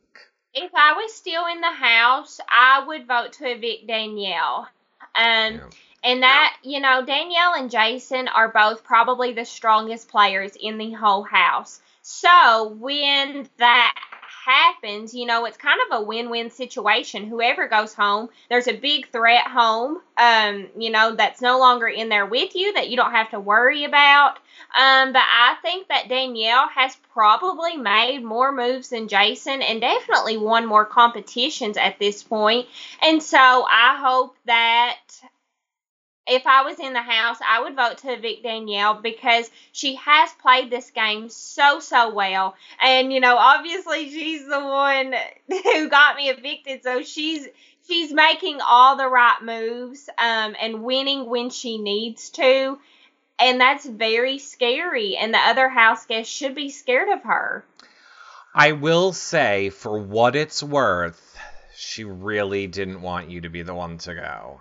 if I was still in the house, I would vote to evict Danielle. Um, Yeah. and that, you know, Danielle and Jason are both probably the strongest players in the whole house. So when that happens, you know, it's kind of a win-win situation. Whoever goes home, there's a big threat home, um, you know, that's no longer in there with you that you don't have to worry about. Um, but I think that Danielle has probably made more moves than Jason and definitely won more competitions at this point. And so I hope that if I was in the house, I would vote to evict Danielle because she has played this game so, so well. And, you know, obviously she's the one who got me evicted, so she's she's making all the right moves um, and winning when she needs to. And that's very scary. And the other house guests should be scared of her. I will say, for what it's worth, she really didn't want you to be the one to go.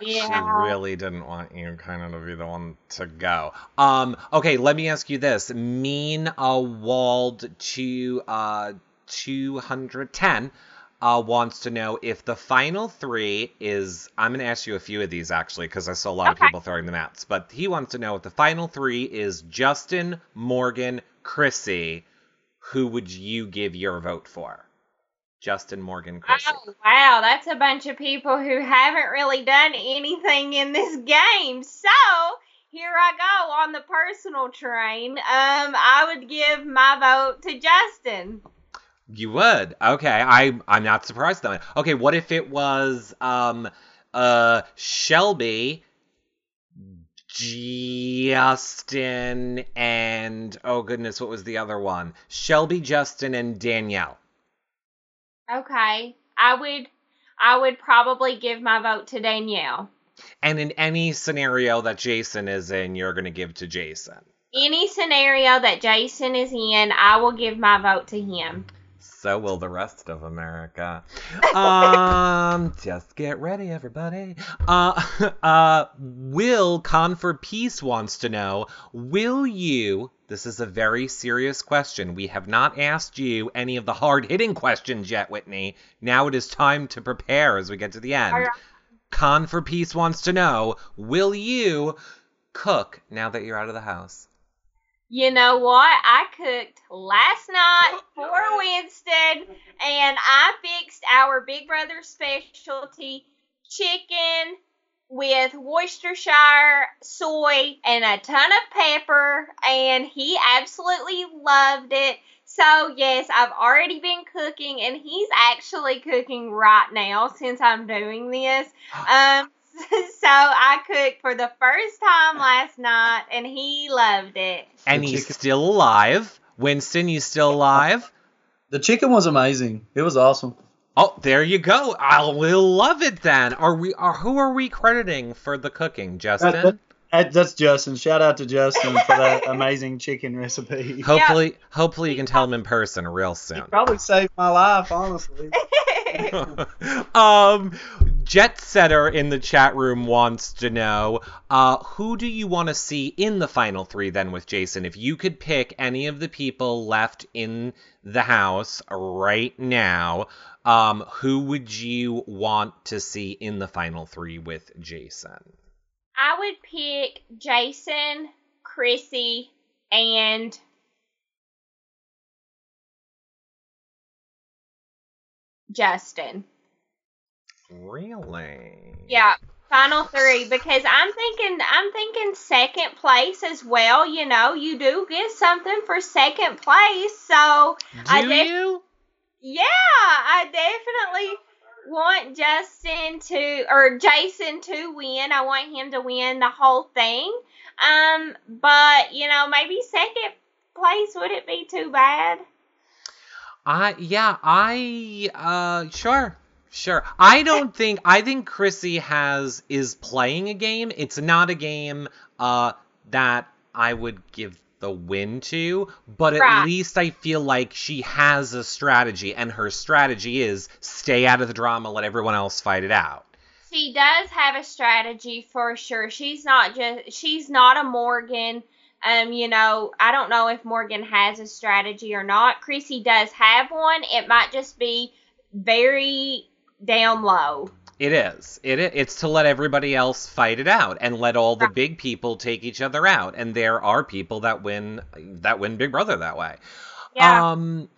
She really didn't want you kind of to be the one to go. Um, okay, let me ask you this. Mean uh, Wald to uh, 210 uh, wants to know if the final three is. I'm going to ask you a few of these actually because I saw a lot of people throwing them out. But he wants to know if the final three is Justin, Morgan, Kryssie. Who would you give your vote for? Justin, Morgan, Kryssie. Oh, wow. That's a bunch of people who haven't really done anything in this game. So, here I go on the personal train. Um, I would give my vote to Justin. You would. Okay, I I'm not surprised though. Okay, what if it was um uh Shelby, Justin, and oh goodness, what was the other one? Shelby, Justin, and Danielle. Okay. I would I would probably give my vote to Danielle. And in any scenario that Jason is in, you're gonna give to Jason. Any scenario that Jason is in, I will give my vote to him. So will the rest of America. Um, just get ready, everybody. Uh, uh, Will Con for Peace wants to know: Will you? This is a very serious question. We have not asked you any of the hard-hitting questions yet, Whitney. Now it is time to prepare as we get to the end. Right. Con for Peace wants to know: Will you cook now that you're out of the house? You know what? I cooked last night for Winston, and I fixed our Big Brother specialty chicken with Worcestershire soy and a ton of pepper, and he absolutely loved it. So, yes, I've already been cooking, and he's actually cooking right now since I'm doing this. Um, so I cooked for the first time last night, and he loved it. And The he's chicken- still alive. Winston, you still alive? The chicken was amazing. It was awesome. Oh, there you go. I will love it then. Are we? Are who are we crediting for the cooking, Justin? that- That- That's Justin. Shout out to Justin for that amazing chicken recipe. hopefully, hopefully you can tell him in person real He soon. probably saved my life, honestly. um, Jet Setter in the chat room wants to know, uh, who do you want to see in the final three then with Jason? If you could pick any of the people left in the house right now, um, who would you want to see in the final three with Jason? I would pick Jason, Kryssie, and Justin. Really? Yeah, final three because I'm thinking I'm thinking second place as well. You know, you do get something for second place, so Do I def- you? yeah, I definitely want Justin to or Jason to win. I want him to win the whole thing. Um, but you know, maybe second place wouldn't be too bad. I yeah, I uh sure. Sure. I don't think I think Kryssie has is playing a game. It's not a game uh that I would give the win to, but at Right. least I feel like she has a strategy and her strategy is stay out of the drama, let everyone else fight it out. She does have a strategy for sure. She's not just she's not a Morgan. Um, you know, I don't know if Morgan has a strategy or not. Kryssie does have one. It might just be very down low. It is. It it's to let everybody else fight it out and let all the big people take each other out. And there are people that win that win Big Brother that way. Yeah. Um,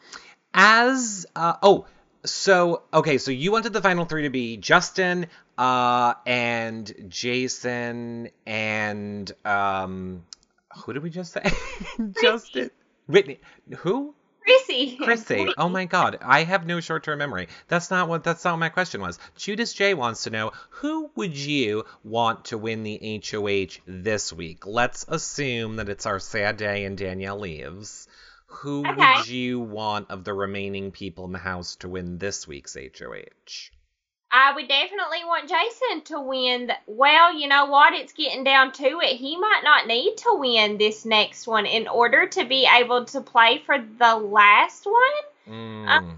as uh, oh, so okay, so you wanted the final three to be Justin, uh, and Jason, and um, who did we just say? Justin, Whitney, who? Kryssie. Kryssie. Oh my God, I have no short-term memory. That's not what. That's not what my question was. Judas J wants to know who would you want to win the HOH this week? Let's assume that it's our sad day and Danielle leaves. Who Okay. would you want of the remaining people in the house to win this week's HOH? I would definitely want Jason to win. Well, you know what? It's getting down to it. He might not need to win this next one in order to be able to play for the last one. Mm.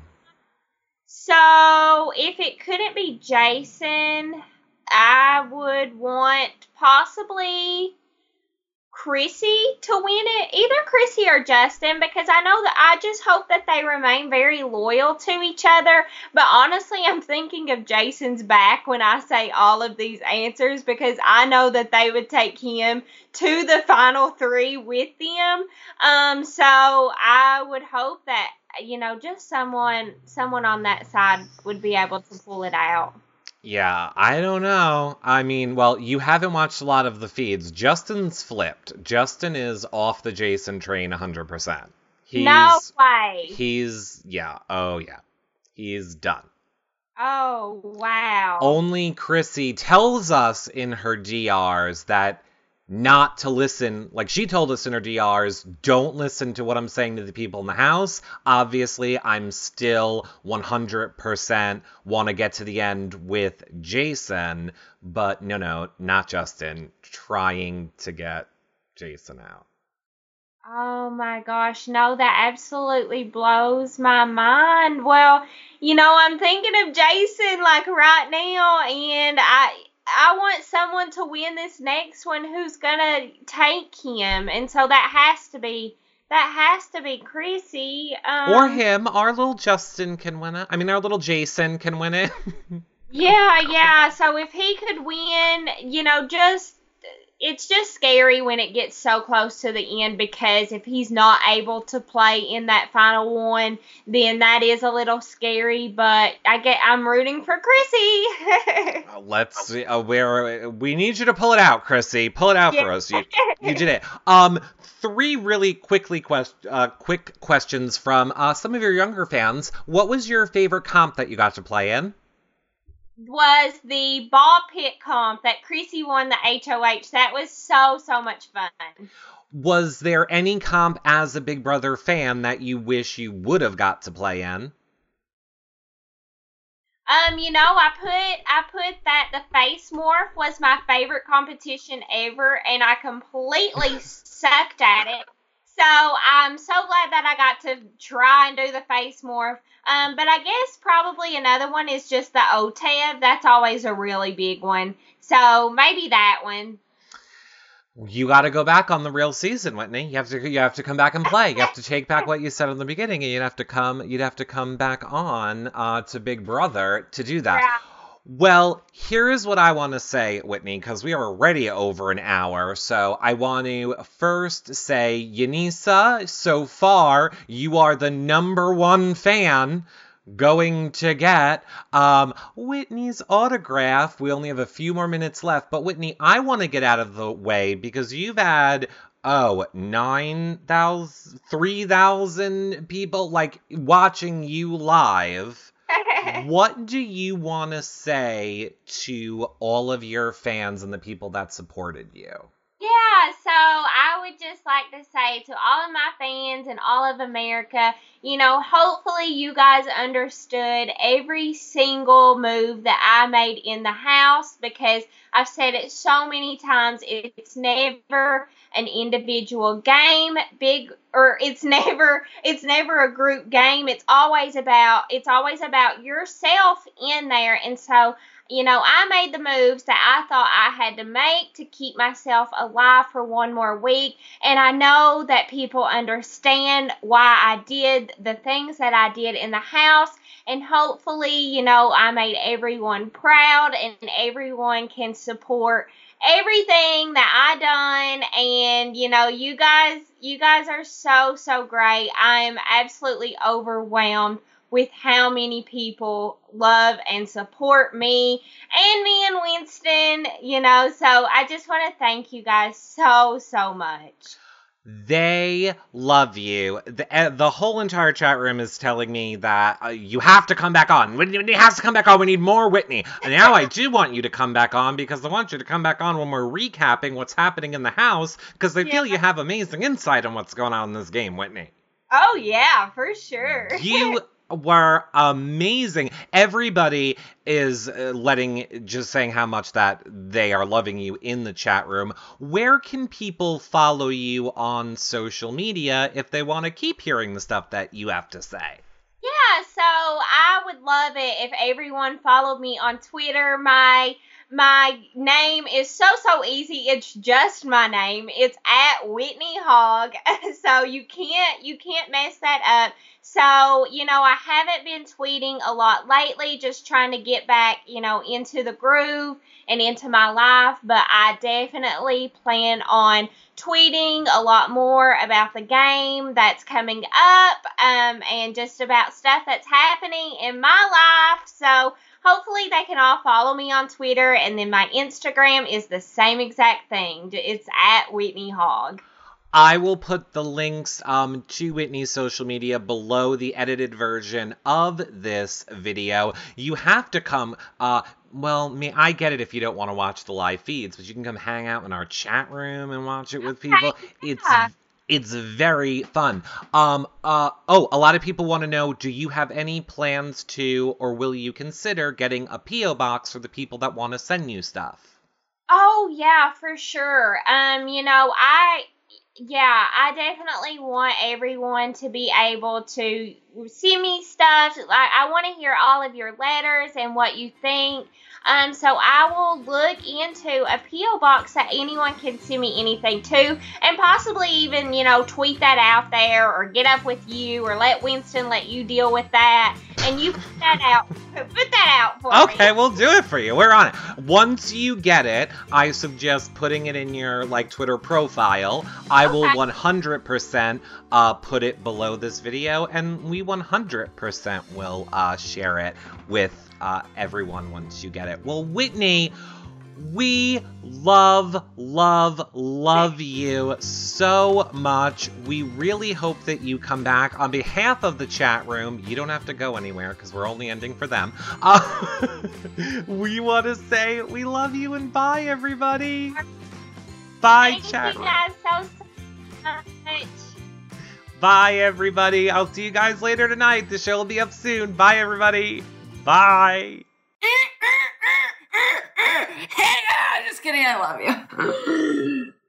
So, if it couldn't be Jason, I would want possibly Kryssie to win it. Either Kryssie or Justin, because I know that I just hope that they remain very loyal to each other. But honestly, I'm thinking of Jason's back when I say all of these answers because I know that they would take him to the final three with them. Um, so I would hope that you know just someone someone on that side would be able to pull it out. Yeah, I don't know. I mean, well, you haven't watched a lot of the feeds. Justin's flipped. Justin is off the Jason train 100%. He's no way. He's yeah. Oh yeah. He's done. oh wow. Only Kryssie tells us in her DRs that not to listen. Like she told us in her DRs, don't listen to what I'm saying to the people in the house. Obviously, I'm still 100% want to get to the end with Jason, but no, no, not Justin. Trying to get Jason out. Oh my gosh, no, that absolutely blows my mind. Well, you know, I'm thinking of Jason like right now and I I want someone to win this next one who's gonna take him. And so that has to be that has to be Kryssie. Um, Or him. Our little Justin can win it. I mean, our little Jason can win it. Yeah, yeah. So if he could win, you know, just it's just scary when it gets so close to the end because if he's not able to play in that final one, then that is a little scary. But I get I'm rooting for Kryssie. Uh, Let's see. Uh, where we need you to pull it out, Kryssie. Pull it out for us. You, you did it. Um, three really quickly quest uh, quick questions from uh, some of your younger fans. What was your favorite comp that you got to play in? Was the ball pit comp that Kryssie won the HOH. That was so so much fun. Was there any comp as a Big Brother fan that you wish you would have got to play in? Um, you know, I put I put that the face morph was my favorite competition ever, and I completely sucked at it. So I'm so glad that I got to try and do the face morph. Um, but I guess probably another one is just the OTEV. That's always a really big one. So maybe that one. You got to go back on the real season, Whitney. You have to you have to come back and play. You have to take back what you said in the beginning, and you'd have to come you'd have to come back on uh, to Big Brother to do that. Yeah. Well, here is what I want to say, Whitney, because we are already over an hour. So I want to first say, Yanisa, so far you are the number one fan going to get um, Whitney's autograph. We only have a few more minutes left, but Whitney, I want to get out of the way because you've had oh 9,000 3,000 people like watching you live. What do you want to say to all of your fans and the people that supported you? So I would just like to say to all of my fans and all of America, you know, hopefully you guys understood every single move that I made in the house because I've said it so many times. It's never an individual game, big or it's never it's never a group game. It's always about it's always about yourself in there. And so you know, I made the moves that I thought I had to make to keep myself alive for one more week. And I know that people understand why I did the things that I did in the house. And hopefully, you know, I made everyone proud and everyone can support everything that I done and you know you guys you guys are so so great. I am absolutely overwhelmed with how many people love and support me and me and Winston, you know. So I just want to thank you guys so, so much. They love you. The, uh, the whole entire chat room is telling me that uh, you have to come back on. Whitney has to come back on. We need more Whitney. And now I do want you to come back on because I want you to come back on when we're recapping what's happening in the house because they feel you have amazing insight on what's going on in this game, Whitney. Oh, yeah, for sure. You were amazing. Everybody is uh, letting just saying how much that they are loving you in the chat room. Where can people follow you on social media if they want to keep hearing the stuff that you have to say? Yeah, so I would love it if everyone followed me on Twitter. My my name is so so easy. It's just my name. It's at Whitney Hogg. so you can't you can't mess that up. So, you know, I haven't been tweeting a lot lately, just trying to get back, you know, into the groove and into my life, but I definitely plan on tweeting a lot more about the game that's coming up um, and just about stuff that's happening in my life. So hopefully they can all follow me on Twitter. And then my Instagram is the same exact thing. It's at Whitney Hogg. I will put the links um, to Whitney's social media below the edited version of this video. You have to come. Uh, well, me, I get it if you don't want to watch the live feeds, but you can come hang out in our chat room and watch it with people. It's yeah. It's very fun. Um. Uh. Oh, a lot of people want to know: Do you have any plans to, or will you consider getting a PO box for the people that want to send you stuff? Oh yeah, for sure. Um, you know, I yeah, I definitely want everyone to be able to send me stuff. Like I want to hear all of your letters and what you think. Um, so I will look into a P.O. box that anyone can send me anything to, and possibly even, you know, tweet that out there or get up with you or let Winston let you deal with that. And you put that out. Put that out for Okay, me. Okay, we'll do it for you. We're on it. Once you get it, I suggest putting it in your like Twitter profile. I will 100% uh, put it below this video, and we 100% will uh, share it with uh, everyone once you get it. Well, Whitney. We love, love, love you so much. We really hope that you come back. On behalf of the chat room, you don't have to go anywhere because we're only ending for them. Uh, we want to say we love you and bye, everybody. Bye, Thank chat you room. guys so. Bye, everybody. I'll see you guys later tonight. The show will be up soon. Bye, everybody. Bye. hey, ah, just kidding. I love you.